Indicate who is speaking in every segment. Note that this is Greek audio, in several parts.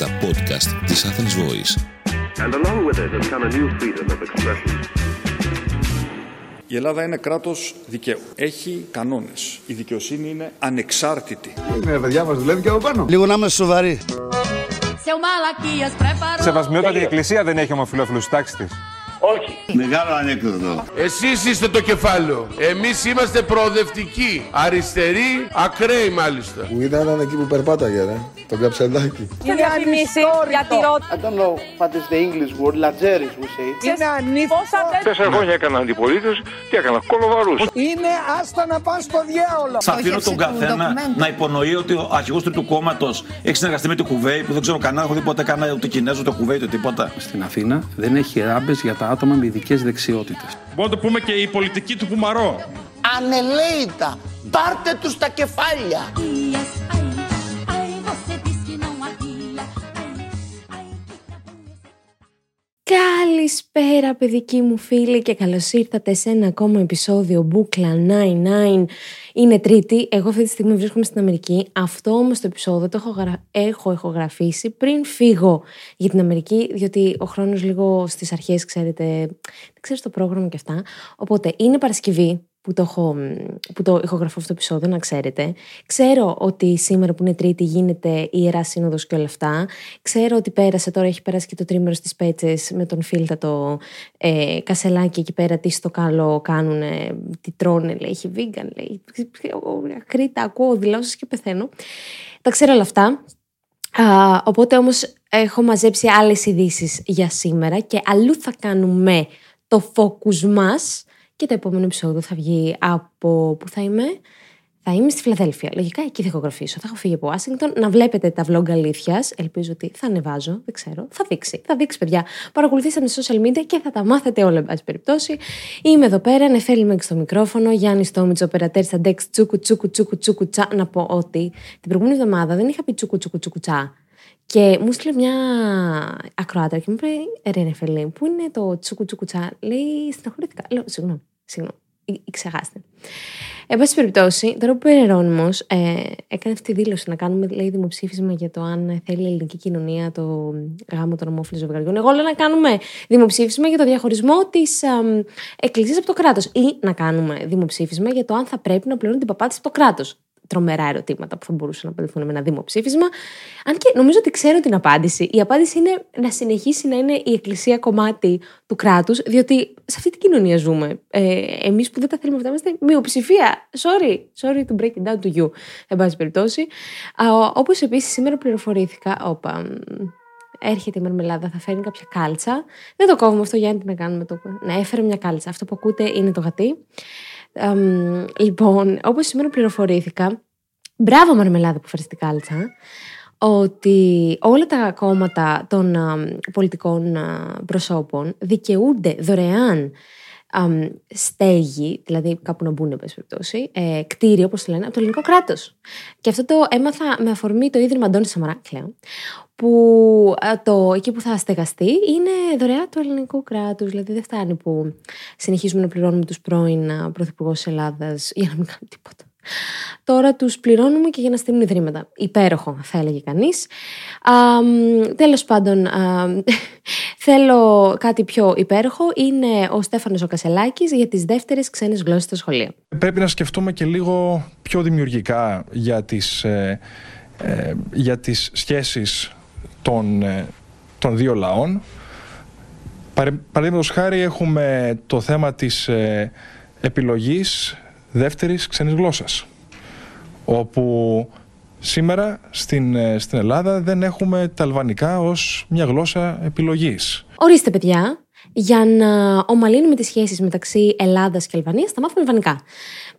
Speaker 1: τα podcast της Athens Voice.
Speaker 2: And along with it has come a new freedom of expression.
Speaker 3: Η Ελλάδα είναι κράτος δικαίου. Έχει κανόνες. Η δικαιοσύνη είναι ανεξάρτητη.
Speaker 4: Είναι παιδιά μας δουλεύει και από πάνω.
Speaker 5: Λίγο να είμαστε σοβαροί.
Speaker 6: Seu Malaquias preparou.
Speaker 7: Σεβασμιότατη εκκλησία δεν έχει ομοφυλόφιλους τάξη της.
Speaker 5: Μεγάλο ανέκδοτο.
Speaker 8: Εσείς είστε το κεφάλαιο. Εμείς είμαστε προοδευτικοί. Αριστεροί, ακραίοι μάλιστα.
Speaker 4: Που ήταν εκεί που περπάταγε, ρε. Το καψελάκι.
Speaker 9: Και διαφημίσει για τη ρότα.
Speaker 10: I don't know what is the English word, Lageris we say.
Speaker 9: Είναι ανήθικο.
Speaker 2: Τέσσερα χρόνια έκανα αντιπολίτες. Τι έκανα, κολοβαρούς.
Speaker 9: Είναι άστα να πάνε στο διάολο.
Speaker 11: Θα αφήνω τον καθένα να υπονοεί ότι ο αρχηγός του, του κόμματος έχει συνεργαστεί με τη Κουβέη που δεν ξέρω κανένα, έχω δει ποτέ κανένα ούτε Κινέζο, ούτε Κουβέη, ούτε τίποτα.
Speaker 12: Στην Αθήνα δεν έχει ράμπες για τα άτομα με ειδικές δεξιότητες.
Speaker 8: Μπορούμε να το πούμε και η πολιτική του Κουμαρό.
Speaker 9: Ανελέητα. Πάρτε τους τα κεφάλια.
Speaker 13: Καλησπέρα παιδικοί μου φίλοι και καλώς ήρθατε σε ένα ακόμα επεισόδιο Μπούκλα 99. Είναι τρίτη, εγώ αυτή τη στιγμή βρίσκομαι στην Αμερική. Αυτό όμως το επεισόδιο το έχω, γρα... έχω ηχογραφήσει πριν φύγω για την Αμερική, διότι ο χρόνος λίγο στις αρχές, ξέρετε, δεν ξέρεις το πρόγραμμα και αυτά. Οπότε είναι Παρασκευή, που το, έχω, που το ηχογραφώ αυτό το επεισόδιο, να ξέρετε. Ξέρω ότι σήμερα που είναι Τρίτη γίνεται η Ιερά Σύνοδος και όλα αυτά. Ξέρω ότι πέρασε τώρα, έχει περάσει και το τρίμερο στις Πέτσες με τον φίλτατο ε, κασελάκι εκεί πέρα, τι στο καλό κάνουν, τι τρώνε, λέει, έχει vegan, λέει. Κρήτα, ακούω δηλώσεις και πεθαίνω. Τα ξέρω όλα αυτά. Α, οπότε όμως έχω μαζέψει άλλες ειδήσεις για σήμερα και αλλού θα κάνουμε το focus μας και το επόμενο επεισόδιο θα βγει από. Πού θα είμαι; Θα είμαι στη Φιλαδέλφια. Λογικά εκεί θα ηχογραφήσω. Θα έχω φύγει από Ουάσιγκτον. Να βλέπετε τα vlog αλήθειας. Ελπίζω ότι θα ανεβάζω. Δεν ξέρω. Θα δείξει. Θα δείξει, παιδιά. Παρακολουθήστε με social media και θα τα μάθετε όλα, εν πάση περιπτώσει. Είμαι εδώ πέρα. Νεφέλη με στο μικρόφωνο. Γιάννη Στόμιτς, οπερατέρ στα Dex τσούκου τσούκου τσούκου τσούκου τσα. Να πω ότι την προηγούμενη εβδομάδα δεν είχα πει τσούκου τσούκου τσούκου τσα. Και μου στείλε μια ακροάτρα και μου είπε: Ρε Νεφέλη, πού είναι το τσούκου τσούκου τσα; Λέει: Στεναχωρήθηκα. Λέω: Συγγνώμη. Συγγνώμη, ή, ή ξεχάστε. Εν πάση περιπτώσει, τώρα που ο Ερώνυμος ε, έκανε αυτή τη δήλωση να κάνουμε λέει, δημοψήφισμα για το αν θέλει η ελληνική κοινωνία το γάμο των ομόφυλων ζευγαριών. Εγώ λέω να κάνουμε δημοψήφισμα για το διαχωρισμό της Εκκλησίας από το κράτος. Ή να κάνουμε δημοψήφισμα για το αν θα πρέπει να πληρώνουν την παπάτη από το κράτος τρομερά ερωτήματα που θα μπορούσαν να απαντηθούν με ένα δημοψήφισμα. Αν και νομίζω ότι ξέρω την απάντηση. Η απάντηση είναι να συνεχίσει να είναι η Εκκλησία κομμάτι του κράτους, διότι σε αυτή την κοινωνία ζούμε. Ε, Εμείς που δεν τα θέλουμε αυτά, είμαστε μειοψηφία. Sorry, sorry to break it down to you, εν πάση περιπτώσει. Όπως επίσης σήμερα πληροφορήθηκα. Όπα, έρχεται η μαρμελάδα, θα φέρει κάποια κάλτσα. Δεν το κόβουμε αυτό, Γιάννη, τι να κάνουμε. Το... Ναι, έφερε μια κάλτσα. Αυτό που ακούτε είναι το γατί. Um, λοιπόν, όπως σήμερα πληροφορήθηκα, μπράβο Μαρμελάδα που φέρεις την κάλτσα, ότι όλα τα κόμματα των πολιτικών προσώπων δικαιούνται δωρεάν στέγη, δηλαδή κάπου να μπουν, πες περιπτώσει, ε, κτίριο, όπως το λένε, από το ελληνικό κράτος. Και αυτό το έμαθα με αφορμή το Ίδρυμα Αντώνη Σαμαρά, κλαίω, που το, εκεί που θα στεγαστεί είναι δωρεά του ελληνικού κράτου. Δηλαδή δεν φτάνει που συνεχίζουμε να πληρώνουμε τους πρώην πρωθυπουργού τη Ελλάδας για να μην κάνουν τίποτα. Τώρα τους πληρώνουμε και για να στείλουν ιδρύματα. Υπέροχο, θα έλεγε κανείς. τέλος πάντων, α, θέλω κάτι πιο υπέροχο. Είναι ο Στέφανος ο Κασελάκης για τις δεύτερες ξένες γλώσσες στα σχολεία.
Speaker 14: Πρέπει να σκεφτούμε και λίγο πιο δημιουργικά για τις, ε, ε, για τις σχέσεις των, ε, των δύο λαών. Παραδείγματος χάρη έχουμε το θέμα της ε, επιλογής δεύτερης ξένης γλώσσας όπου σήμερα στην, ε, στην Ελλάδα δεν έχουμε τα αλβανικά ως μια γλώσσα επιλογής.
Speaker 13: Ορίστε παιδιά, για να ομαλύνουμε τις σχέσεις μεταξύ Ελλάδας και Αλβανίας θα μάθουμε αλβανικά.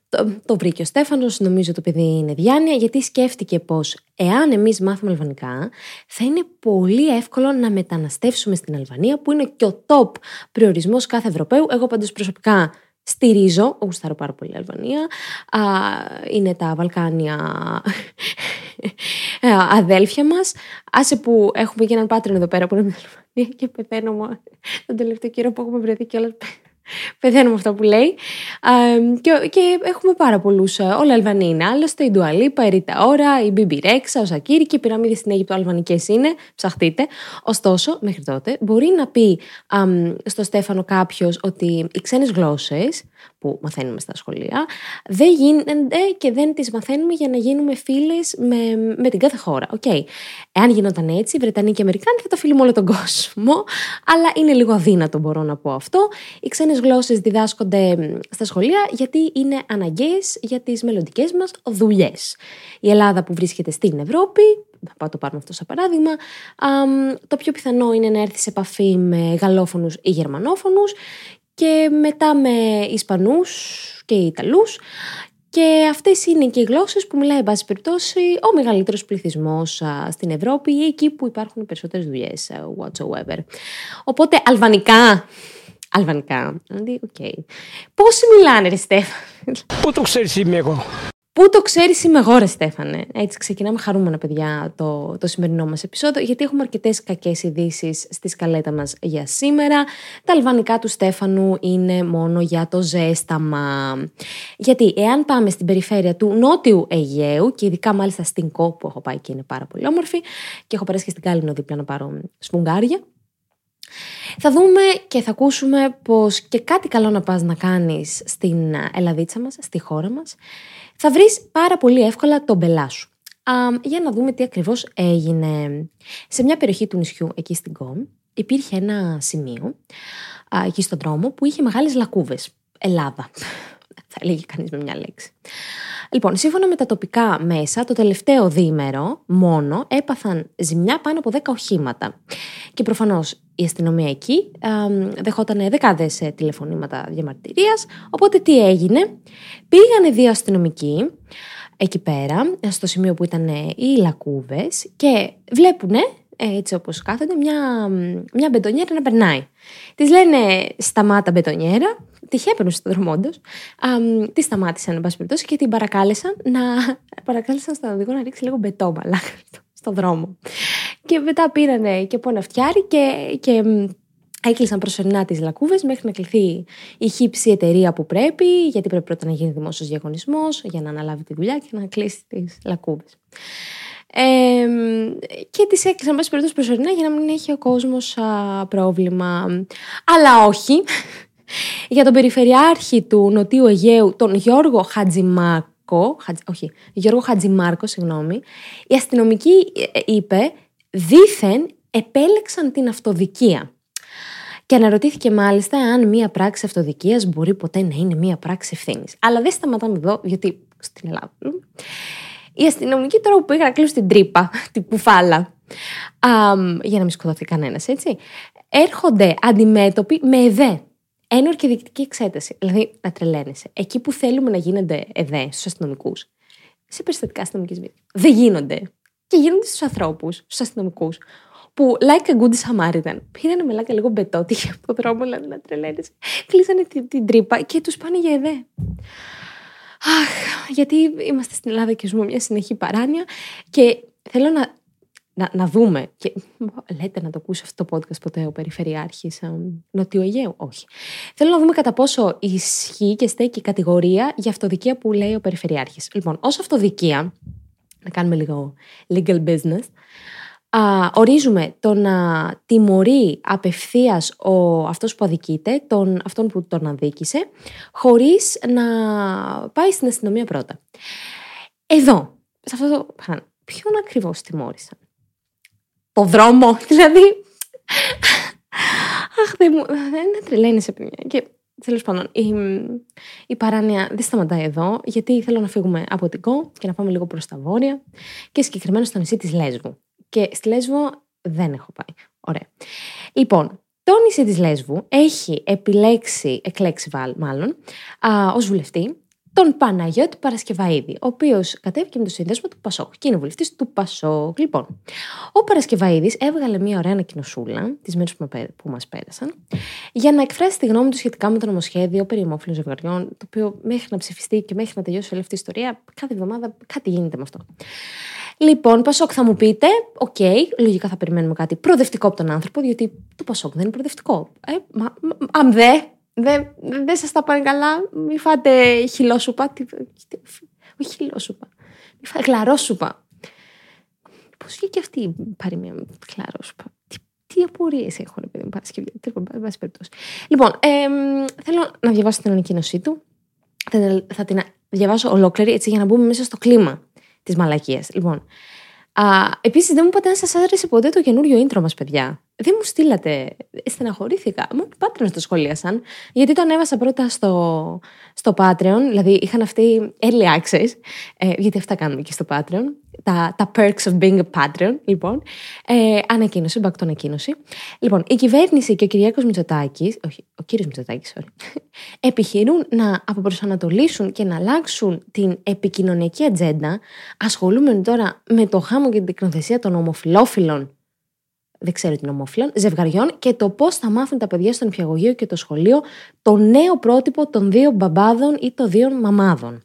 Speaker 13: Το, το βρήκε ο Στέφανος, νομίζω το παιδί είναι διάνοια, γιατί σκέφτηκε πως εάν εμείς μάθουμε αλβανικά, θα είναι πολύ εύκολο να μεταναστεύσουμε στην Αλβανία, που είναι και ο top προορισμός κάθε Ευρωπαίου. Εγώ πάντως προσωπικά στηρίζω, γουστάρω πάρα πολύ η Αλβανία. Α, είναι τα Βαλκάνια αδέλφια μας. Άσε που έχουμε και έναν πάτρον εδώ πέρα που είναι με την Αλβανία και πεθαίνω μου τον τελευταίο καιρό που έχουμε βρεθεί κιόλας Πεθαίνω με αυτά που λέει. Α, και, και έχουμε πάρα πολλούς. Όλα Αλβανοί είναι άλλωστε. Η Ντουαλίπα, η Ρίτα Ωρα, η Μπίμπι Ρέξα, ο Σακύρη και οι πυραμίδε στην Αίγυπτο αλβανικές είναι. Ψαχτείτε. Ωστόσο, μέχρι τότε μπορεί να πει αμ, στο Στέφανο κάποιος ότι οι ξένες γλώσσες που μαθαίνουμε στα σχολεία δεν γίνονται και δεν τις μαθαίνουμε για να γίνουμε φίλες με, με την κάθε χώρα. Οκ. Εάν γινόταν έτσι, οι Βρετανοί και οι Αμερικάνοι θα 'ταν φίλοι με όλο τον κόσμο. Αλλά είναι λίγο αδύνατο, μπορώ να πω αυτό. Οι ξένες γλώσσες διδάσκονται μ, στα σχολεία γιατί είναι αναγκαίες για τις μελλοντικές μας δουλειές. Η Ελλάδα που βρίσκεται στην Ευρώπη, θα πάω το πάρουμε αυτό σαν παράδειγμα, αμ, το πιο πιθανό είναι να έρθει σε επαφή με γαλλόφωνους ή γερμανόφωνους και μετά με Ισπανούς και Ιταλούς και αυτές είναι και οι γλώσσες που μιλάει, εν πάση περιπτώσει, ο μεγαλύτερος πληθυσμός α, στην Ευρώπη ή εκεί που υπάρχουν οι περισσότερες δουλειές, α, whatsoever. Οπότε, αλβανικά, αλβανικά, δηλαδή, οκ. Πόσοι μιλάνε, ρε Στέφαν.
Speaker 15: Πού το ξέρεις είμαι εγώ;
Speaker 13: Πού το ξέρεις είμαι εγώ, ρε Στέφανε. Έτσι, ξεκινάμε χαρούμενα, παιδιά, το, το σημερινό μας επεισόδιο, γιατί έχουμε αρκετές κακές ειδήσεις στη σκαλέτα μας για σήμερα. Τα αλβανικά του Στέφανου είναι μόνο για το ζέσταμα. Γιατί, εάν πάμε στην περιφέρεια του Νότιου Αιγαίου, και ειδικά μάλιστα στην Κό, που έχω πάει και είναι πάρα πολύ όμορφη, και έχω περάσει και στην Κάλινο δίπλα να πάρω σφουγγάρια. Θα δούμε και θα ακούσουμε πως και κάτι καλό να πας να κάνεις στην Ελλαδίτσα μας, στη χώρα μας, θα βρεις πάρα πολύ εύκολα τον πελά σου. Α, για να δούμε τι ακριβώς έγινε. Σε μια περιοχή του νησιού, εκεί στην Κόμ, υπήρχε ένα σημείο, α, εκεί στον δρόμο, που είχε μεγάλες λακκούβες. Ελλάδα. Θα έλεγε κανείς με μια λέξη. Λοιπόν, σύμφωνα με τα τοπικά μέσα, το τελευταίο διήμερο μόνο έπαθαν ζημιά πάνω από 10 οχήματα. Και προφανώς η αστυνομία εκεί δεχόταν δεκάδες τηλεφωνήματα διαμαρτυρίας. Οπότε τι έγινε, πήγανε δύο αστυνομικοί εκεί πέρα, στο σημείο που ήταν οι λακκούβες, και βλέπουνε έτσι όπως κάθονται, μια, μια μπετονιέρα να περνάει. Της λένε σταμάτα μπετονιέρα, τυχαία περνούσε στον δρόμο όντως, τη σταμάτησαν, εν πάση περιπτώσει, και την παρακάλεσαν να παρακάλεσαν στον οδηγό να ρίξει λίγο μπετόμπαλα στον δρόμο. Και μετά πήρανε και ποναυτιάρι και, και έκλεισαν προσωρινά τις λακκούβες μέχρι να κληθεί η χύψη εταιρεία που πρέπει, γιατί πρέπει πρώτα να γίνει δημόσιος διαγωνισμός για να αναλάβει τη δουλειά και να κλείσει τις λακκούβες. Ε, και τις έκλεισαν μέσα περιπτώσει προσωρινά για να μην έχει ο κόσμος α, πρόβλημα. Αλλά όχι. για τον Περιφερειάρχη του Νοτιού Αιγαίου, τον Γιώργο Χατζημάρκο, Χατζ, όχι, Γιώργο Χατζημάρκο, συγγνώμη, η αστυνομική ε, είπε δήθεν επέλεξαν την αυτοδικία. Και αναρωτήθηκε μάλιστα αν μία πράξη αυτοδικίας μπορεί ποτέ να είναι μία πράξη ευθύνης. Αλλά δεν σταματάμε εδώ, γιατί στην Ελλάδα οι αστυνομικοί τώρα που πήγαν να κλείσουν την τρύπα, την κουφάλα, για να μην σκοτωθεί κανένας, έτσι, έρχονται αντιμέτωποι με ΕΔΕ. Ένορ και διοικητική εξέταση. Δηλαδή, να τρελαίνεσαι. Εκεί που θέλουμε να γίνονται ΕΔΕ στους αστυνομικούς, σε περιστατικά αστυνομικής βία, δεν γίνονται. Και γίνονται στους ανθρώπους, στους αστυνομικούς, που like a good Samaritan πήραν μελάκα λίγο μπετότι από το δρόμο, δηλαδή να τρελαίνεσαι. Κλείσανε την, την τρύπα και τους πάνε για ΕΔΕ. Αχ, γιατί είμαστε στην Ελλάδα και ζούμε μια συνεχή παράνοια και θέλω να, να, να δούμε. Και, λέτε να το ακούσει αυτό το podcast ποτέ ο Περιφερειάρχης Νοτιού Αιγαίου; Όχι. Θέλω να δούμε κατά πόσο ισχύει και στέκει η κατηγορία για αυτοδικία που λέει ο Περιφερειάρχης. Λοιπόν, ως αυτοδικία, να κάνουμε λίγο legal business, α, ορίζουμε το να τιμωρεί απευθείας ο, αυτός που αδικείται, τον, αυτόν που τον αδίκησε, χωρίς να πάει στην αστυνομία πρώτα. Εδώ, σε αυτό το ποιον ακριβώς τιμώρησαν; Το δρόμο, δηλαδή... Αχ, δεν μου... Δεν τρελαίνεσαι, παιδιά. Και τέλος πάντων, η, η παράνοια δεν σταματάει εδώ, γιατί θέλω να φύγουμε από την ΚΟ και να πάμε λίγο προς τα βόρεια και συγκεκριμένα στο νησί της Λέσβου. Και στη Λέσβο δεν έχω πάει. Ωραία. Λοιπόν, το νησί της Λέσβου έχει επιλέξει, εκλέξει μάλλον, α, ως βουλευτή τον Παναγιώτη Παρασκευαίδη, ο οποίος κατέβηκε με το σύνδεσμο του Πασόκ και είναι βουλευτής του Πασόκ. Λοιπόν, ο Παρασκευαίδης έβγαλε μια ωραία ανακοινωσούλα τις μέρες που, που μας πέρασαν για να εκφράσει τη γνώμη του σχετικά με το νομοσχέδιο περί ομόφυλων ζευγαριών, το οποίο μέχρι να ψηφιστεί και μέχρι να τελειώσει όλη αυτή η ιστορία, κάθε εβδομάδα κάτι γίνεται με αυτό. Λοιπόν, Πασόκ θα μου πείτε, OK, okay, λογικά θα περιμένουμε κάτι προοδευτικό από τον άνθρωπο, διότι το Πασόκ δεν είναι προοδευτικό. Ε, μα, μα, αν δε, Δεν, δεν σας τα πάνε καλά. Μην φάτε χυλόσουπα. Τι, τι- όχι χυλόσουπα. Μην φάτε γλαρόσουπα. Πώς βγήκε αυτή η παροιμία με γλαρόσουπα. Τι, τι απορίες έχω, ρε παιδί μου, Παρασκευή. Τέλο πάντων, εν πάση περιπτώσει. Λοιπόν, εμ, θέλω να διαβάσω την ανακοίνωσή του. Θα, θα την διαβάσω ολόκληρη έτσι για να μπούμε μέσα στο κλίμα της μαλακίας. Λοιπόν, Επίσης, δεν μου είπατε αν σας άρεσε ποτέ το καινούριο intro μας, παιδιά. Δεν μου στείλατε. Στεναχωρήθηκα. Μόνο οι Patreons το σχολίασαν. Γιατί το ανέβασα πρώτα στο, στο Patreon. Δηλαδή, είχαν αυτοί early access. Ε, γιατί αυτά κάνουμε και στο Patreon. Τα, τα perks of being a Patreon, λοιπόν. Ε, ανακοίνωση, back to ανακοίνωση. Λοιπόν, η κυβέρνηση και ο Κυριάκος Μητσοτάκης, όχι, ο κύριος Μητσοτάκης, sorry, επιχειρούν να αποπροσανατολίσουν και να αλλάξουν την επικοινωνιακή ατζέντα, ασχολούμενοι τώρα με το χάμο και την τεκνοθεσία των ομοφυλόφιλων δεν ξέρω την ομόφυλων, ζευγαριών και το πώς θα μάθουν τα παιδιά στο νηπιαγωγείο και το σχολείο το νέο πρότυπο των δύο μπαμπάδων ή των δύο μαμάδων.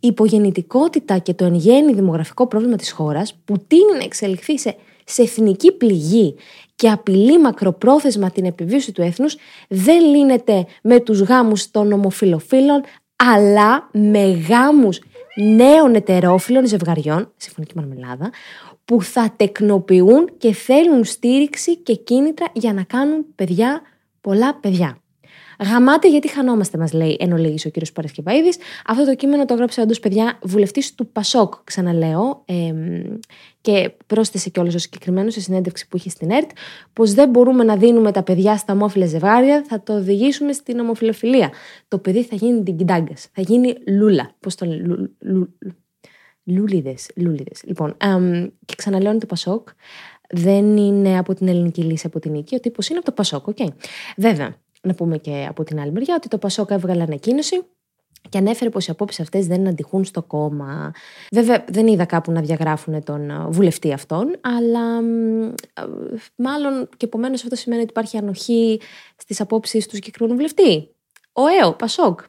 Speaker 13: Η υπογεννητικότητα και το εν γέννη δημογραφικό πρόβλημα της χώρας, που τίνει να εξελιχθεί σε, σε εθνική πληγή και απειλεί μακροπρόθεσμα την επιβίωση του έθνους, δεν λύνεται με τους γάμους των ομοφιλοφίλων, αλλά με γάμους νέων ετερόφιλων ζευγαριών, συμφωνική μαρμελάδα, που θα τεκνοποιούν και θέλουν στήριξη και κίνητρα για να κάνουν παιδιά, πολλά παιδιά. Γαμάτε γιατί χανόμαστε, μας λέει εν ολίγης ο κύριος Παρασκευαίδης. Αυτό το κείμενο το έγραψε όντως, παιδιά, βουλευτής του Πασόκ, ξαναλέω, εμ, και πρόσθεσε κιόλας ο συγκεκριμένος σε συνέντευξη που είχε στην ΕΡΤ, πως δεν μπορούμε να δίνουμε τα παιδιά στα ομόφυλα ζευγάρια, θα το οδηγήσουμε στην ομοφιλοφιλία. Το παιδί θα γίνει την κοιντάγκα. Θα γίνει λούλα. Πώς το λένε, λου- λου- λου- Λούλιδες. Λούλιδες. Λοιπόν, εμ, και ξαναλέω είναι το Πασόκ. Δεν είναι από την Ελληνική Λύση από τη Νίκη. Ο τύπος είναι από το Πασόκ, οκ. Βέβαια, να πούμε και από την άλλη μεριά ότι το Πασόκ έβγαλε ανακοίνωση και ανέφερε πως οι απόψεις αυτές δεν αντηχούν στο κόμμα. Βέβαια, δεν είδα κάπου να διαγράφουν τον ε, βουλευτή αυτόν, αλλά μ, ε, μάλλον και επομένως αυτό σημαίνει ότι υπάρχει ανοχή στις απόψεις του συγκεκριμένου βουλευτή. Ωραίο Πασόκ.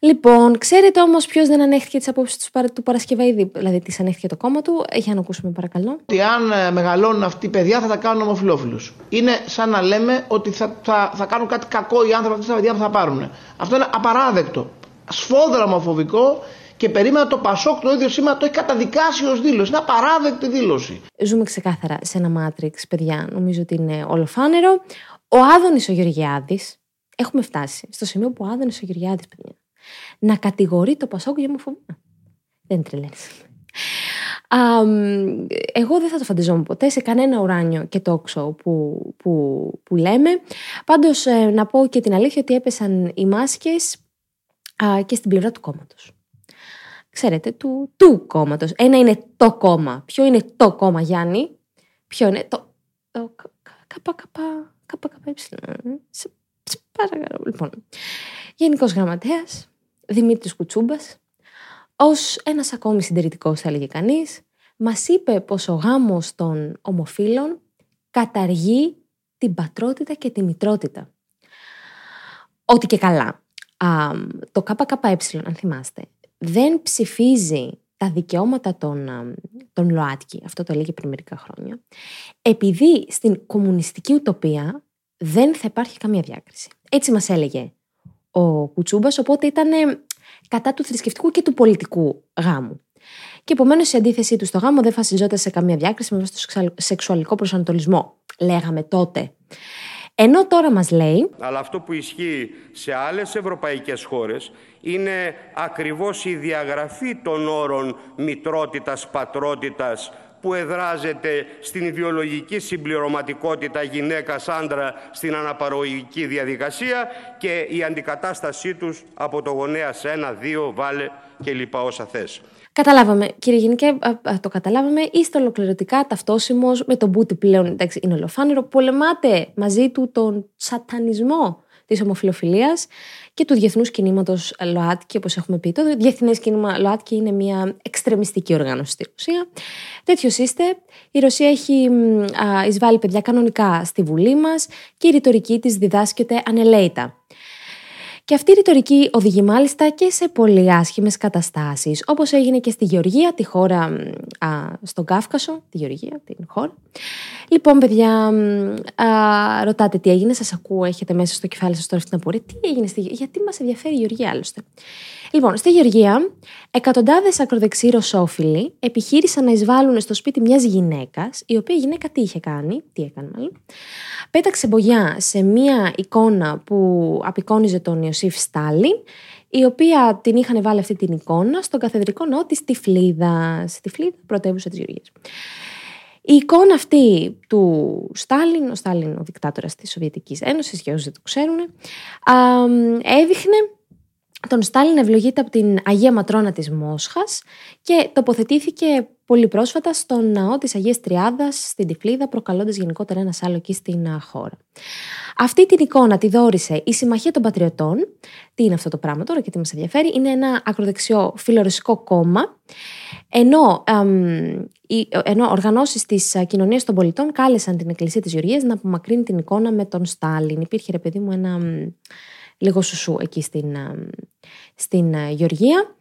Speaker 13: Λοιπόν, ξέρετε όμως ποιος δεν ανέχθηκε τις απόψεις του, Παρα- του Παρασκευαΐδη, δηλαδή τις ανέχθηκε το κόμμα του. Ε, Για να ακούσουμε, παρακαλώ.
Speaker 10: Ότι αν ε, μεγαλώνουν αυτοί παιδιά θα τα κάνουν ομοφυλόφιλους. Είναι σαν να λέμε ότι θα, θα, θα κάνουν κάτι κακό οι άνθρωποι αυτοί στα παιδιά που θα πάρουν. Αυτό είναι απαράδεκτο. Σφόδρα ομοφοβικό και περίμενα το Πασόκ το ίδιο σήμα το έχει καταδικάσει ως δήλωση. Είναι απαράδεκτη δήλωση.
Speaker 13: Ζούμε ξεκάθαρα σε ένα μάτριξ, παιδιά. Νομίζω ότι είναι ολοφάνερο. Ο Άδωνης ο Γεωργιάδης, έχουμε φτάσει στο σημείο που ο Άδωνης ο Γεωργιάδης, παιδιά, να κατηγορεί το Πασόκ για ομοφοβία. Δεν τρελαίνεις. Αμ, εγώ δεν θα το φανταζόμουν ποτέ σε κανένα ουράνιο και τόξο που, που, που λέμε. Πάντως ε, να πω και την αλήθεια ότι έπεσαν οι μάσκες α, και στην πλευρά του κόμματος. Ξέρετε, του, του κόμματος. Ένα είναι το κόμμα. Ποιο είναι το κόμμα, Γιάννη? Ποιο είναι το... το κα- κα- καπα, καπα, καπα, καπα, ύψιλον. Σε- σε παρακαλώ, λοιπόν. Γενικός Γραμματέας, Δημήτρης Κουτσούμπας, ως ένας ακόμη συντηρητικός θα έλεγε κανείς, μας είπε πως ο γάμος των ομοφύλων καταργεί την πατρότητα και τη μητρότητα. Ότι και καλά. Α, το ΚΚΕ, αν θυμάστε, δεν ψηφίζει τα δικαιώματα των, α, των ΛΟΑΤΚΙ, αυτό το έλεγε πριν μερικά χρόνια, επειδή στην κομμουνιστική ουτοπία δεν θα υπάρχει καμία διάκριση. Έτσι μας έλεγε ο Κουτσούμπας, οπότε ήταν ε, κατά του θρησκευτικού και του πολιτικού γάμου. Και επομένως η αντίθεσή του στο γάμο δεν φασιζόταν σε καμία διάκριση με βάση το σεξουαλ- σεξουαλικό προσανατολισμό. Λέγαμε τότε. Ενώ τώρα μας λέει
Speaker 16: Αλλά αυτό που ισχύει σε άλλες ευρωπαϊκές χώρες είναι ακριβώς η διαγραφή των όρων μητρότητας, πατρότητας που εδράζεται στην ιδεολογική συμπληρωματικότητα γυναίκας άντρα στην αναπαραγωγική διαδικασία και η αντικατάστασή τους από το γονέας ένα, δύο, βάλε και λοιπά όσα θες.
Speaker 13: Καταλάβαμε, κύριε Γενικέ, α, α, το καταλάβαμε. Είστε ολοκληρωτικά ταυτόσιμος με τον Μπούτι πλέον. Εντάξει, είναι ολοφάνερο. Πολεμάτε μαζί του τον σατανισμό της ομοφιλοφιλίας και του διεθνούς κινήματος ΛΟΑΤΚΙ, όπως έχουμε πει. Το διεθνές κίνημα ΛΟΑΤΚΙ είναι μια εξτρεμιστική οργάνωση στη Ρωσία. Τέτοιος είστε. Η Ρωσία έχει μ, α, εισβάλει παιδιά κανονικά στη Βουλή μας και η ρητορική της διδάσκεται ανελαίητα. Και αυτή η ρητορική οδηγεί μάλιστα και σε πολύ άσχημες καταστάσεις, όπως έγινε και στη Γεωργία, τη χώρα α, στον Κάφκασο, τη Γεωργία, την χώρα. Λοιπόν, παιδιά, α, ρωτάτε τι έγινε, σας ακούω, έχετε μέσα στο κεφάλι σας τώρα αυτή την απορία. Τι έγινε στη Γεωργία, γιατί μας ενδιαφέρει η Γεωργία άλλωστε; Λοιπόν, στη Γεωργία, εκατοντάδες ακροδεξιοί ρωσόφιλοι επιχείρησαν να εισβάλλουν στο σπίτι μιας γυναίκας, η οποία γυναίκα τι είχε κάνει, τι έκανε μάλλον. Πέταξε μπογιά σε μια εικόνα που απεικόνιζε τον Ιωσήφ Στάλιν, η οποία την είχαν βάλει αυτή την εικόνα στον καθεδρικό ναό της Τυφλίδας. Τυφλίδα, πρωτεύουσα της Γεωργίας. Η εικόνα αυτή του Στάλιν, ο Στάλιν ο δικτάτορας της Σοβιετικής Ένωσης, για όσοι δεν το ξέρουν, α, έδειχνε τον Στάλιν ευλογείται από την Αγία Ματρώνα της Μόσχας και τοποθετήθηκε πολύ πρόσφατα στον ναό της Αγίας Τριάδας στην Τυφλίδα προκαλώντας γενικότερα ένα άλλο εκεί στην χώρα. Αυτή την εικόνα τη δόρισε η Συμμαχία των Πατριωτών. Τι είναι αυτό το πράγμα τώρα και τι μας ενδιαφέρει; Είναι ένα ακροδεξιό φιλορωσικό κόμμα ενώ, εμ, ενώ οργανώσεις της κοινωνίας των πολιτών κάλεσαν την Εκκλησία της Γεωργίας να απομακρύνει την εικόνα με τον Στάλιν. Υπήρχε ρε παιδί μου ένα λίγο σουσού εκεί στην, στην Γεωργία.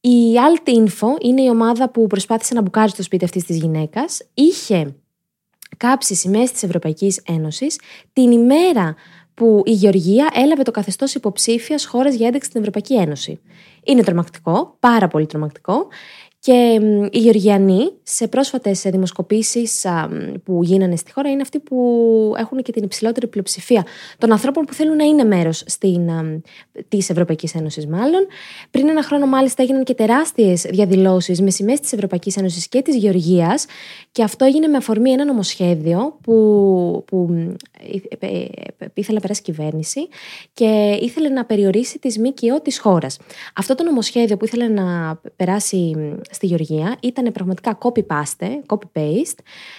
Speaker 13: Η Alt Info είναι η ομάδα που προσπάθησε να μπουκάρει στο σπίτι αυτής της γυναίκας. Είχε κάψει σημαίες της Ευρωπαϊκής Ένωσης την ημέρα που η Γεωργία έλαβε το καθεστώς υποψήφιας χώρας για ένταξη στην Ευρωπαϊκή Ένωση. Είναι τρομακτικό, πάρα πολύ τρομακτικό. Και οι Γεωργιανοί σε πρόσφατες δημοσκοπήσεις που γίνανε στη χώρα είναι αυτοί που έχουν και την υψηλότερη πλειοψηφία των ανθρώπων που θέλουν να είναι μέρος στην, της Ευρωπαϊκής Ένωσης μάλλον. Πριν ένα χρόνο μάλιστα έγιναν και τεράστιες διαδηλώσεις με σημαίες της Ευρωπαϊκής Ένωσης και της Γεωργίας και αυτό έγινε με αφορμή ένα νομοσχέδιο που, που ε, ε, ε, ήθελε να περάσει κυβέρνηση και ήθελε να περιορίσει τις ΜΚΟ της χώρας. Αυτό το νομοσχέδιο που ήθελε να περάσει στη Γεωργία ήταν πραγματικά copy-paste, copy-paste,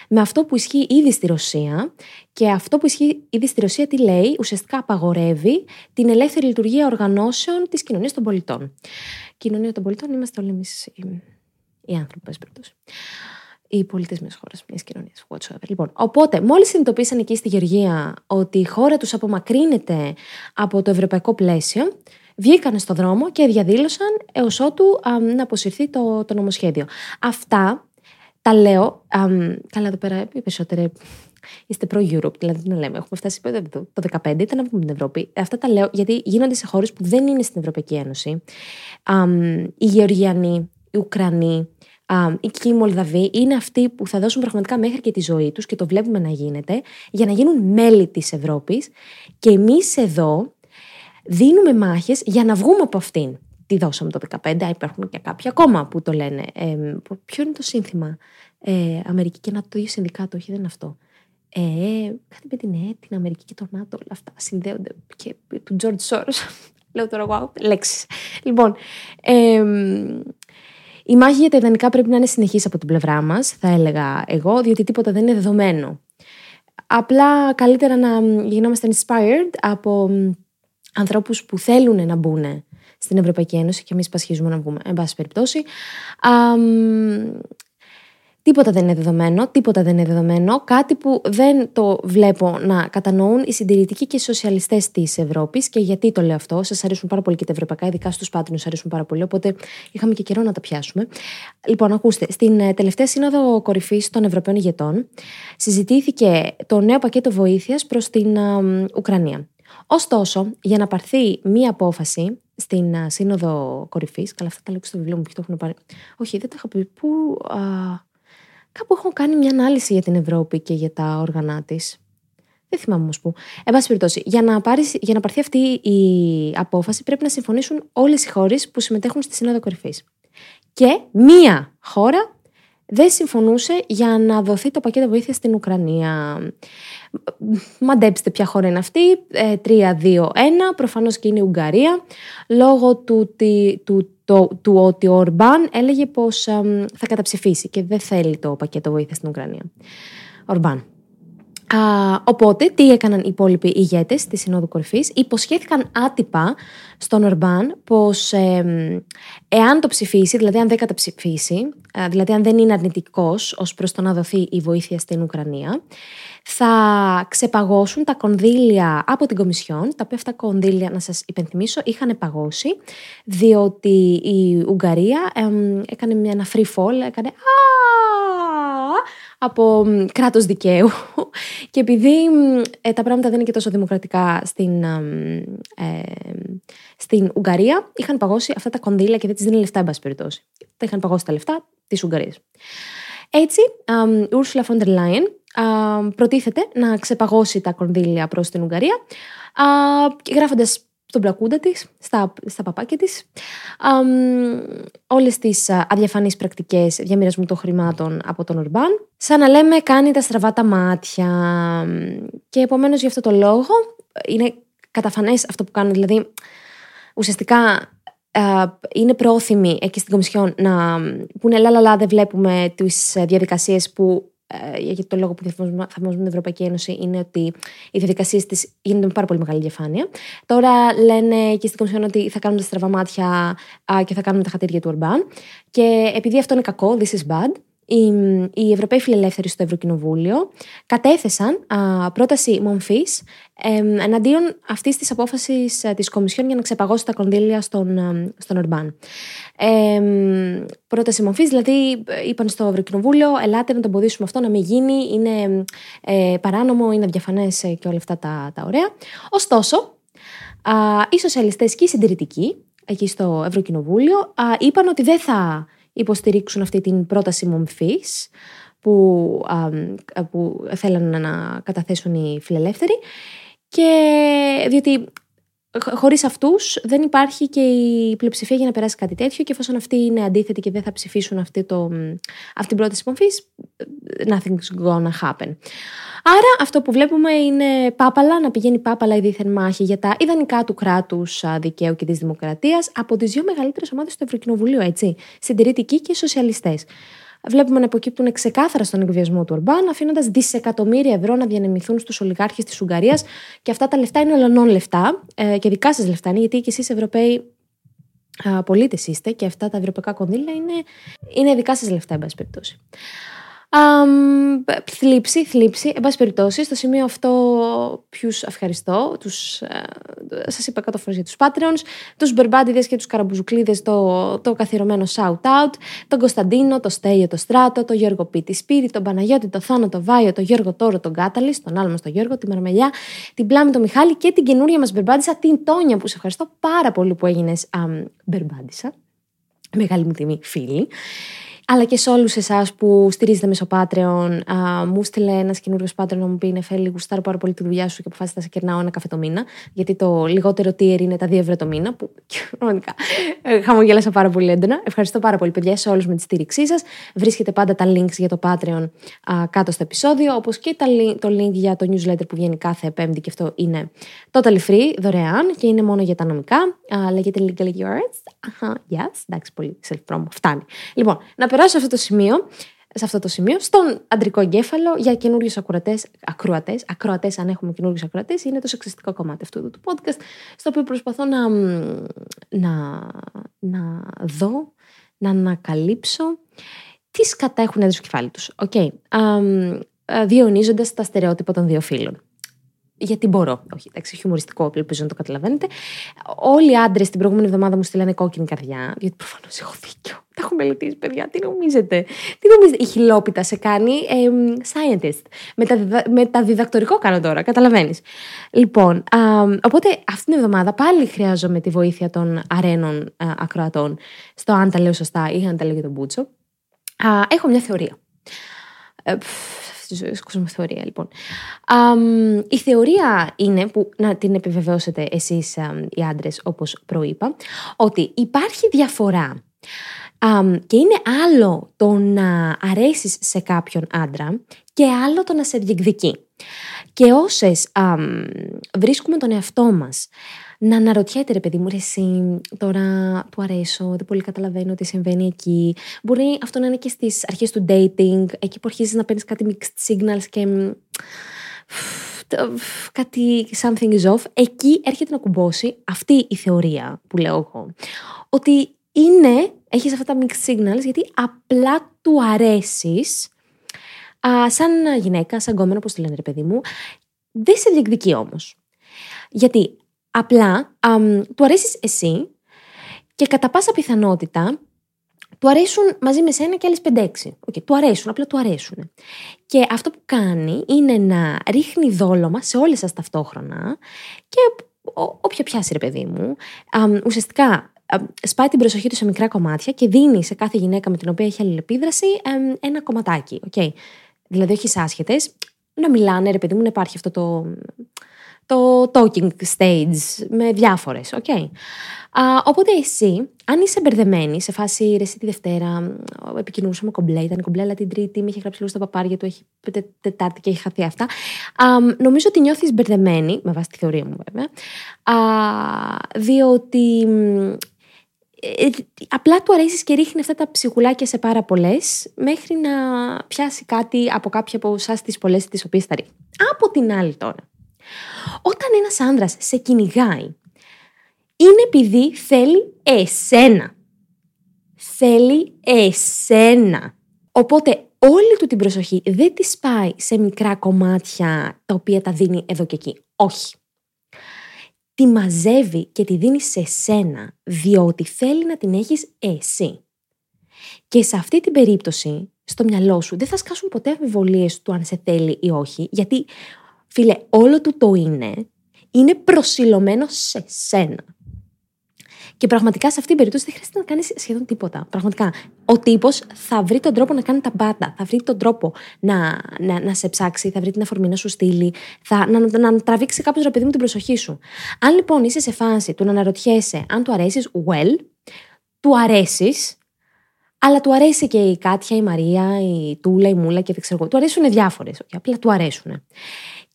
Speaker 13: με αυτό που ισχύει ήδη στη Ρωσία. Και αυτό που ισχύει ήδη στη Ρωσία τι λέει, ουσιαστικά απαγορεύει την ελεύθερη λειτουργία οργανώσεων της κοινωνίας των πολιτών. Κοινωνία των πολιτών είμαστε όλοι εμείς οι, οι άνθρωποι, πες περιπτώσει. Οι πολίτες μιας χώρας, μιας κοινωνίας, whatsoever. Λοιπόν, οπότε, μόλις συνειδητοποίησαν εκεί στη Γεωργία ότι η χώρα τους απομακρύνεται από το ευρωπαϊκό πλαίσιο, βγήκαν στο δρόμο και διαδήλωσαν έως ότου να αποσυρθεί το, το νομοσχέδιο. Αυτά τα λέω, καλά εδώ πέρα οι περισσότεροι είστε προ-Europe, δηλαδή να λέμε, έχουμε φτάσει το 2015, ήταν να βγούμε την Ευρώπη. Αυτά τα λέω γιατί γίνονται σε χώρες που δεν είναι στην Ευρωπαϊκή Ένωση. οι Γεωργιανοί, οι Ουκρανοί, οι Μολδαβοί είναι αυτοί που θα δώσουν πραγματικά μέχρι και τη ζωή τους και το βλέπουμε να γίνεται για να γίνουν μέλη της Ευρώπης και εμείς εδώ δίνουμε μάχες για να βγούμε από αυτήν. Τη δώσαμε το 2015, υπάρχουν και κάποια ακόμα που το λένε. Ε, ποιο είναι το σύνθημα; Ε, Αμερική και ΝΑΤΟ, το ίδιο συνδικάτο, όχι δεν είναι αυτό. Ε, κάτι με την ΕΕ, την Αμερική και το ΝΑΤΟ, όλα αυτά συνδέονται. Και του Τζορτ Σόρο. Λέω τώρα εγώ, λέξεις. Λοιπόν, ε, η μάχη για τα ιδανικά πρέπει να είναι συνεχής από την πλευρά μας, θα έλεγα εγώ, διότι τίποτα δεν είναι δεδομένο. Απλά καλύτερα να γινόμαστε inspired από ανθρώπους που θέλουν να μπουν στην Ευρωπαϊκή Ένωση και εμείς πασχίζουμε να βγούμε. Εν πάση περιπτώσει. τίποτα δεν είναι δεδομένο, τίποτα δεν είναι δεδομένο. Κάτι που δεν το βλέπω να κατανοούν οι συντηρητικοί και οι σοσιαλιστές της Ευρώπης. Και γιατί το λέω αυτό, σας αρέσουν πάρα πολύ και τα ευρωπαϊκά, ειδικά στους πάτρινους αρέσουν πάρα πολύ. Οπότε είχαμε και καιρό να τα πιάσουμε. Λοιπόν, ακούστε, στην ε, τελευταία σύνοδο κορυφής των Ευρωπαίων ηγετών συζητήθηκε το νέο πακέτο βοήθειας προς την Ουκρανία. Ωστόσο, για να πάρθει μία απόφαση στην α, Σύνοδο Κορυφής, καλά, αυτά τα λέω στο βιβλίο μου, ποιοι το έχουν πάρει. Όχι, δεν τα είχα πει. Πού. Α, κάπου έχω κάνει μια ανάλυση για την Ευρώπη και για τα όργανα της. Δεν θυμάμαι όμως πού. Εν πάση περιπτώσει, για να, πάρεις, για να πάρθει αυτή η απόφαση, πρέπει να συμφωνήσουν όλες οι χώρες που συμμετέχουν στη Σύνοδο Κορυφής. Και μία χώρα δεν συμφωνούσε για να δοθεί το πακέτο βοήθειας στην Ουκρανία. Μαντέψτε ποια χώρα είναι αυτή. 3-2-1. Προφανώς και είναι η Ουγγαρία. Λόγω του, του, του, του ότι ο Ορμπάν έλεγε πως θα καταψηφίσει και δεν θέλει το πακέτο βοήθειας στην Ουκρανία. Ορμπάν. Α, οπότε, τι έκαναν οι υπόλοιποι ηγέτες της Συνόδου Κορυφής, υποσχέθηκαν άτυπα στον Ορμπάν πως εάν το ψηφίσει, δηλαδή αν δεν καταψηφίσει, α, δηλαδή αν δεν είναι αρνητικός ως προς το να δοθεί η βοήθεια στην Ουκρανία, θα ξεπαγώσουν τα κονδύλια από την Κομισιόν, τα οποία αυτά κονδύλια, να σας υπενθυμίσω, είχαν παγώσει, διότι η Ουγγαρία εμ, έκανε μια, ένα free fall, έκανε «Α!» Από μ, κράτος δικαίου και επειδή μ, ε, τα πράγματα δεν είναι και τόσο δημοκρατικά στην, εμ, ε, στην Ουγγαρία, είχαν παγώσει αυτά τα κονδύλια και δεν τις δίνει λεφτά, εν πάση περιπτώσει. Τα είχαν παγώσει τα λεφτά της Ουγγαρίας. Έτσι, εμ, η Ursula von der Leyen α, προτίθεται να ξεπαγώσει τα κονδύλια προς την Ουγγαρία, α, και γράφοντας στον πλακούντα της, στα, στα παπάκια της, α, μ, όλες τις α, αδιαφανείς πρακτικές διαμοιρασμού των χρημάτων από τον Ορμπάν. Σαν να λέμε κάνει τα στραβά τα μάτια. Και επομένως γι' αυτό το λόγο είναι καταφανές αυτό που κάνουν, δηλαδή ουσιαστικά α, είναι πρόθυμοι εκεί στην Κομισιόν να πούνε λα λα λα δεν βλέπουμε τις ε, διαδικασίες που ε, για το λόγο που εφαρμόζουμε την Ευρωπαϊκή Ένωση είναι ότι οι διαδικασίες της γίνονται με πάρα πολύ μεγάλη διαφάνεια. Τώρα λένε και στην Κομισιόν ότι θα κάνουμε τα στραβά μάτια α, και θα κάνουμε τα χατήρια του Ορμπάν. Και επειδή αυτό είναι κακό, this is bad, οι, οι Ευρωπαίοι Φιλελεύθεροι στο Ευρωκοινοβούλιο κατέθεσαν α, πρόταση μομφής εναντίον αυτής της απόφασης της Κομισιόν για να ξεπαγώσει τα κονδύλια στον, ε, στον Ορμπάν. Ε, πρόταση μορφή, δηλαδή είπαν στο Ευρωκοινοβούλιο, ελάτε να το εμποδίσουμε αυτό, να μην γίνει, είναι ε, παράνομο, είναι αδιαφανές και όλα αυτά τα, τα ωραία. Ωστόσο, α, οι σοσιαλιστές και οι συντηρητικοί εκεί στο Ευρωκοινοβούλιο α, είπαν ότι δεν θα υποστηρίξουν αυτή την πρόταση μομφής που, α, που θέλαν να καταθέσουν οι φιλελεύθεροι. Και διότι Χωρίς αυτούς δεν υπάρχει και η πλειοψηφία για να περάσει κάτι τέτοιο και εφόσον αυτοί είναι αντίθετοι και δεν θα ψηφίσουν αυτή, το, αυτή την πρόταση μορφή, nothing's gonna happen. Άρα αυτό που βλέπουμε είναι πάπαλα, να πηγαίνει πάπαλα η δίθεν μάχη για τα ιδανικά του κράτους δικαίου και της δημοκρατίας από τις δύο μεγαλύτερες ομάδες του Ευρωκοινοβουλίου, έτσι. Συντηρητικοί και σοσιαλιστές βλέπουμε να υποκύπτουν ξεκάθαρα στον εκβιασμό του Ορμπάν, αφήνοντας δισεκατομμύρια ευρώ να διανεμηθούν στους ολιγάρχες της Ουγγαρίας. Και αυτά τα λεφτά είναι ολονών λεφτά ε, και δικά σας λεφτά είναι, γιατί και εσείς Ευρωπαίοι πολίτες είστε και αυτά τα ευρωπαϊκά κονδύλια είναι, είναι δικά σας λεφτά, εν πάση περιπτώσει. Um, θλίψη, θλίψη. Εν πάση περιπτώσει, στο σημείο αυτό, ποιους ευχαριστώ. Τους, ε, σας είπα κάτω φορές για τους Patreons, τους Μπερμπάντιδες και τους Καραμπουζουκλίδες, το, το καθιερωμένο shout out, τον Κωνσταντίνο, το Στέιο, το Στράτο, το Γιώργο Πίτη Σπύρι, τον Παναγιώτη, το Θάνο, το Βάιο, το Γιώργο Τόρο, τον Κάταλη, τον άλλο μας τον Γιώργο, τη Μαρμελιά, την Πλάμη, τον Μιχάλη και την καινούρια μας Μπερμπάντισα, την Τόνια, που σε ευχαριστώ πάρα πολύ που έγινες Μπερμπάντισα. Μεγάλη μου τιμή, φίλη αλλά και σε όλους εσάς που στηρίζετε μέσω Patreon. Α, μου στείλε ένας καινούριος Patreon να μου πει: Νεφέλη, γουστάρω πάρα πολύ τη δουλειά σου και αποφάσισα να σε κερνάω ένα καφέ το μήνα. Γιατί το λιγότερο tier είναι τα 2 ευρώ το μήνα. Που πραγματικά ε, χαμογέλασα πάρα πολύ έντονα. Ευχαριστώ πάρα πολύ, παιδιά, σε όλους με τη στήριξή σας. Βρίσκετε πάντα τα links για το Patreon α, κάτω στο επεισόδιο, όπως και τα, το link για το newsletter που βγαίνει κάθε Πέμπτη και αυτό είναι totally free, δωρεάν και είναι μόνο για τα νομικά. Α, λέγεται Legal Yours. Αχα, yes, εντάξει, πολύ self-promo. Φτάνει. Λοιπόν, να περάσω σε αυτό το σημείο, σε αυτό το σημείο, στον αντρικό εγκέφαλο για καινούριους ακροατές, ακροατές, ακροατές, αν έχουμε καινούριους ακροατές, είναι το σεξιστικό κομμάτι αυτού του podcast, στο οποίο προσπαθώ να, να, να δω, να ανακαλύψω τι σκατά έχουν έδει στο κεφάλι τους. Okay. Διονύζοντα τα στερεότυπα των δύο φίλων γιατί μπορώ. Όχι, εντάξει, χιουμοριστικό, ελπίζω να το καταλαβαίνετε. Όλοι οι άντρες την προηγούμενη εβδομάδα μου στείλανε κόκκινη καρδιά, γιατί προφανώς έχω δίκιο. Τα έχω μελετήσει, παιδιά. Τι νομίζετε; Τι νομίζετε; Η χιλόπιτα σε κάνει ε, scientist. Μεταδιδακτορικό κάνω τώρα, καταλαβαίνεις. Λοιπόν, α, οπότε αυτή την εβδομάδα πάλι χρειάζομαι τη βοήθεια των αρένων α, ακροατών στο αν τα λέω σωστά ή αν τα λέω για τον Μπούτσο. Α, έχω μια θεωρία. Ε, τη ζωή κοσμοθεωρία, λοιπόν. η θεωρία είναι, που να την επιβεβαιώσετε εσείς οι άντρες, όπως προείπα, ότι υπάρχει διαφορά και είναι άλλο το να αρέσεις σε κάποιον άντρα και άλλο το να σε διεκδικεί. Και όσες βρίσκουμε τον εαυτό μας να αναρωτιέται ρε παιδί μου, ρε εσύ τώρα του αρέσω, δεν πολύ καταλαβαίνω τι συμβαίνει εκεί. Μπορεί αυτό να είναι και στις αρχές του dating, εκεί που αρχίζεις να παίρνεις κάτι mixed signals και το- κάτι something is off, εκεί έρχεται να κουμπώσει αυτή η θεωρία που λέω εγώ. Ότι είναι, έχεις αυτά τα mixed signals γιατί απλά του αρέσεις α, σαν γυναίκα, σαν κόμμενο, όπως το λένε ρε παιδί μου, δεν σε διεκδικεί όμως. Γιατί απλά αμ, του αρέσεις εσύ και κατά πάσα πιθανότητα του αρέσουν μαζί με σένα και άλλες 5-6. Okay, του αρέσουν, απλά του αρέσουν. Και αυτό που κάνει είναι να ρίχνει δόλωμα σε όλες σας ταυτόχρονα και ό- όποια πιάσει, ρε παιδί μου, αμ, ουσιαστικά αμ, σπάει την προσοχή του σε μικρά κομμάτια και δίνει σε κάθε γυναίκα με την οποία έχει αλληλεπίδραση εμ, ένα κομματάκι. Okay. Δηλαδή, όχι άσχετες, να μιλάνε, ρε παιδί μου, να υπάρχει αυτό το, το talking stage με διάφορες, οκ. Α, οπότε εσύ, αν είσαι μπερδεμένη σε φάση ρε συ τη Δευτέρα, μ, επικοινωνούσαμε κομπλέ, ήταν κομπλέ, αλλά την Τρίτη με είχε γράψει λίγο στα παπάρια του, έχει τε, Τετάρτη και έχει χαθεί αυτά. Α, μ, νομίζω ότι νιώθεις μπερδεμένη, με βάση τη θεωρία μου βέβαια, α, διότι μ, ε, απλά του αρέσεις και ρίχνει αυτά τα ψιχουλάκια σε πάρα πολλές, μέχρι να πιάσει κάτι από κάποια από εσάς τις πολλές τις οποίες θα ρίχνει. Από την άλλη τώρα, όταν ένας άνδρας σε κυνηγάει, είναι επειδή θέλει εσένα. Θέλει εσένα. Οπότε όλη του την προσοχή δεν της σπάει σε μικρά κομμάτια τα οποία τα δίνει εδώ και εκεί. Όχι. Τη μαζεύει και τη δίνει σε σένα, διότι θέλει να την έχεις εσύ. Και σε αυτή την περίπτωση, στο μυαλό σου, δεν θα σκάσουν ποτέ αμφιβολίες του αν σε θέλει ή όχι, γιατί, φίλε, όλο του το είναι, είναι προσιλωμένο σε σένα. Και πραγματικά σε αυτή την περίπτωση δεν χρειάζεται να κάνεις σχεδόν τίποτα. Πραγματικά. Ο τύπος θα βρει τον τρόπο να κάνει τα πάντα. Θα βρει τον τρόπο να, να, να σε ψάξει, θα βρει την αφορμή να σου στείλει, θα, να, να, να τραβήξει κάποιος ρε παιδί μου την προσοχή σου. Αν λοιπόν είσαι σε φάση του να αναρωτιέσαι αν του αρέσεις, well, του αρέσεις, αλλά του αρέσει και η Κάτια, η Μαρία, η Τούλα, η Μούλα και δεν ξέρω εγώ. Του αρέσουν διάφορες. Απλά του αρέσουν.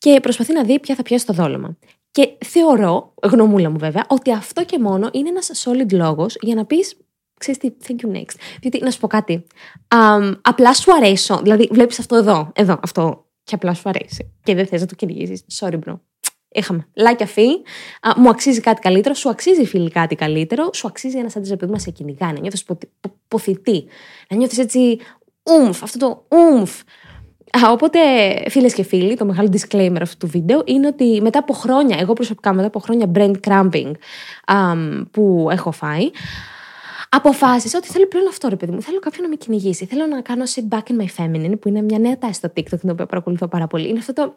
Speaker 13: Και προσπαθεί να δει ποια θα πιάσει το δόλωμα. Και θεωρώ, γνωμούλα μου βέβαια, ότι αυτό και μόνο είναι ένας solid λόγος για να πεις. Ξέρεις τι, thank you next. Διότι, να σου πω κάτι. Αμ, απλά σου αρέσω. Δηλαδή, βλέπεις αυτό εδώ, εδώ, αυτό. Και απλά σου αρέσει. Και δεν θες να το κυνηγήσεις. Sorry, bro. Είχαμε. Like αφή. Α, μου αξίζει κάτι καλύτερο. Σου αξίζει φίλοι κάτι καλύτερο. Σου αξίζει ένας άντρας που μα σε κυνηγάει. Να νιώθεις ποθητή. Να νιώθεις έτσι. Ουμφ. Αυτό το ουμφ. Α, Οπότε, φίλες και φίλοι, το μεγάλο disclaimer αυτού του βίντεο είναι ότι μετά από χρόνια, εγώ προσωπικά μετά από χρόνια brain cramping αμ, που έχω φάει, αποφάσισα ότι θέλω πλέον αυτό, ρε παιδί μου. Θέλω κάποιον να με κυνηγήσει. Θέλω να κάνω sit back in my feminine, που είναι μια νέα τάση στο TikTok, την οποία παρακολουθώ πάρα πολύ. Είναι αυτό το.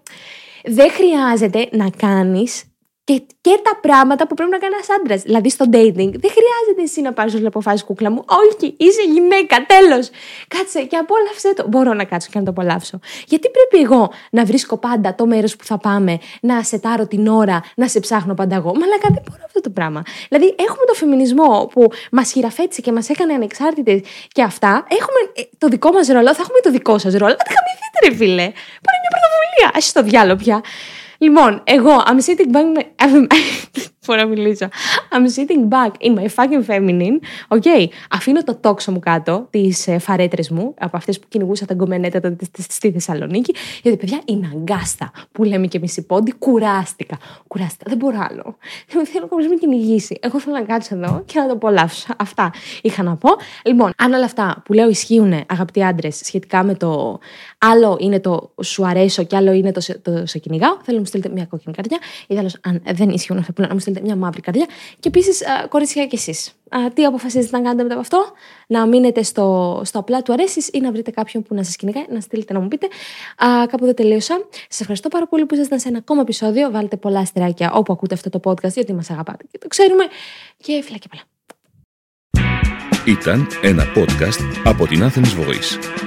Speaker 13: Δεν χρειάζεται να κάνεις και, και τα πράγματα που πρέπει να κάνει ένας άντρας. Δηλαδή στο dating, δεν χρειάζεται εσύ να πάρεις όλες αποφάσεις, κούκλα μου. Όχι, είσαι γυναίκα, τέλος. Κάτσε και απόλαυσέ το. Μπορώ να κάτσω και να το απολαύσω. Γιατί πρέπει εγώ να βρίσκω πάντα το μέρος που θα πάμε, να σετάρω την ώρα, να σε ψάχνω πάντα εγώ. Μαλάκα δεν μπορώ αυτό το πράγμα. Δηλαδή έχουμε το φεμινισμό που μας χειραφέτησε και μας έκανε ανεξάρτητες και αυτά. Έχουμε ε, το δικό μας ρόλο, θα έχουμε το δικό σας ρόλο. Δεν χαμηθείτε, ρε φίλε. Πάρε μια πρωτοβουλία. Α το διάλογο πια. Λοιπόν, εγώ, I'm sitting back. Μπορώ να μιλήσω. I'm sitting back in my fucking feminine. Okay. Αφήνω το τόξο μου κάτω, τις ε, φαρέτρες μου, από αυτές που κυνηγούσα τα γκομενέτα τότε στη- στη Θεσσαλονίκη. Γιατί, παιδιά, είναι αγκάστα που λέμε και εμείς οι πόντι. Κουράστηκα. Κουράστηκα. Δεν μπορώ άλλο. Δεν θέλω κάποιο να με κυνηγήσει. Εγώ θέλω να κάτσω εδώ και να το απολαύσω. Αυτά είχα να πω. Λοιπόν, αν όλα αυτά που λέω ισχύουν, αγαπητοί άντρες, σχετικά με το άλλο είναι το σου αρέσω και άλλο είναι το σε, το σε κυνηγάω, θέλω να μου στείλετε μια κόκκινη καρδιά. Ή τέλος, αν δεν ισχύουν αυτά που λέω, να μου στείλετε μια μαύρη καρδιά. Και επίσης, κορίτσια κι εσείς. Τι αποφασίζετε να κάνετε μετά από αυτό, να μείνετε στο, στο απλά του αρέσεις ή να βρείτε κάποιον που να σας κυνηγάει, να στείλετε να μου πείτε. Α, κάπου εδώ τελείωσα. Σας ευχαριστώ πάρα πολύ που ήσασταν σε ένα ακόμα επεισόδιο. Βάλτε πολλά αστεράκια όπου ακούτε αυτό το podcast, γιατί μας αγαπάτε και το ξέρουμε. Και φιλά και πολλά.
Speaker 1: Ήταν ένα podcast από την Athens Voice.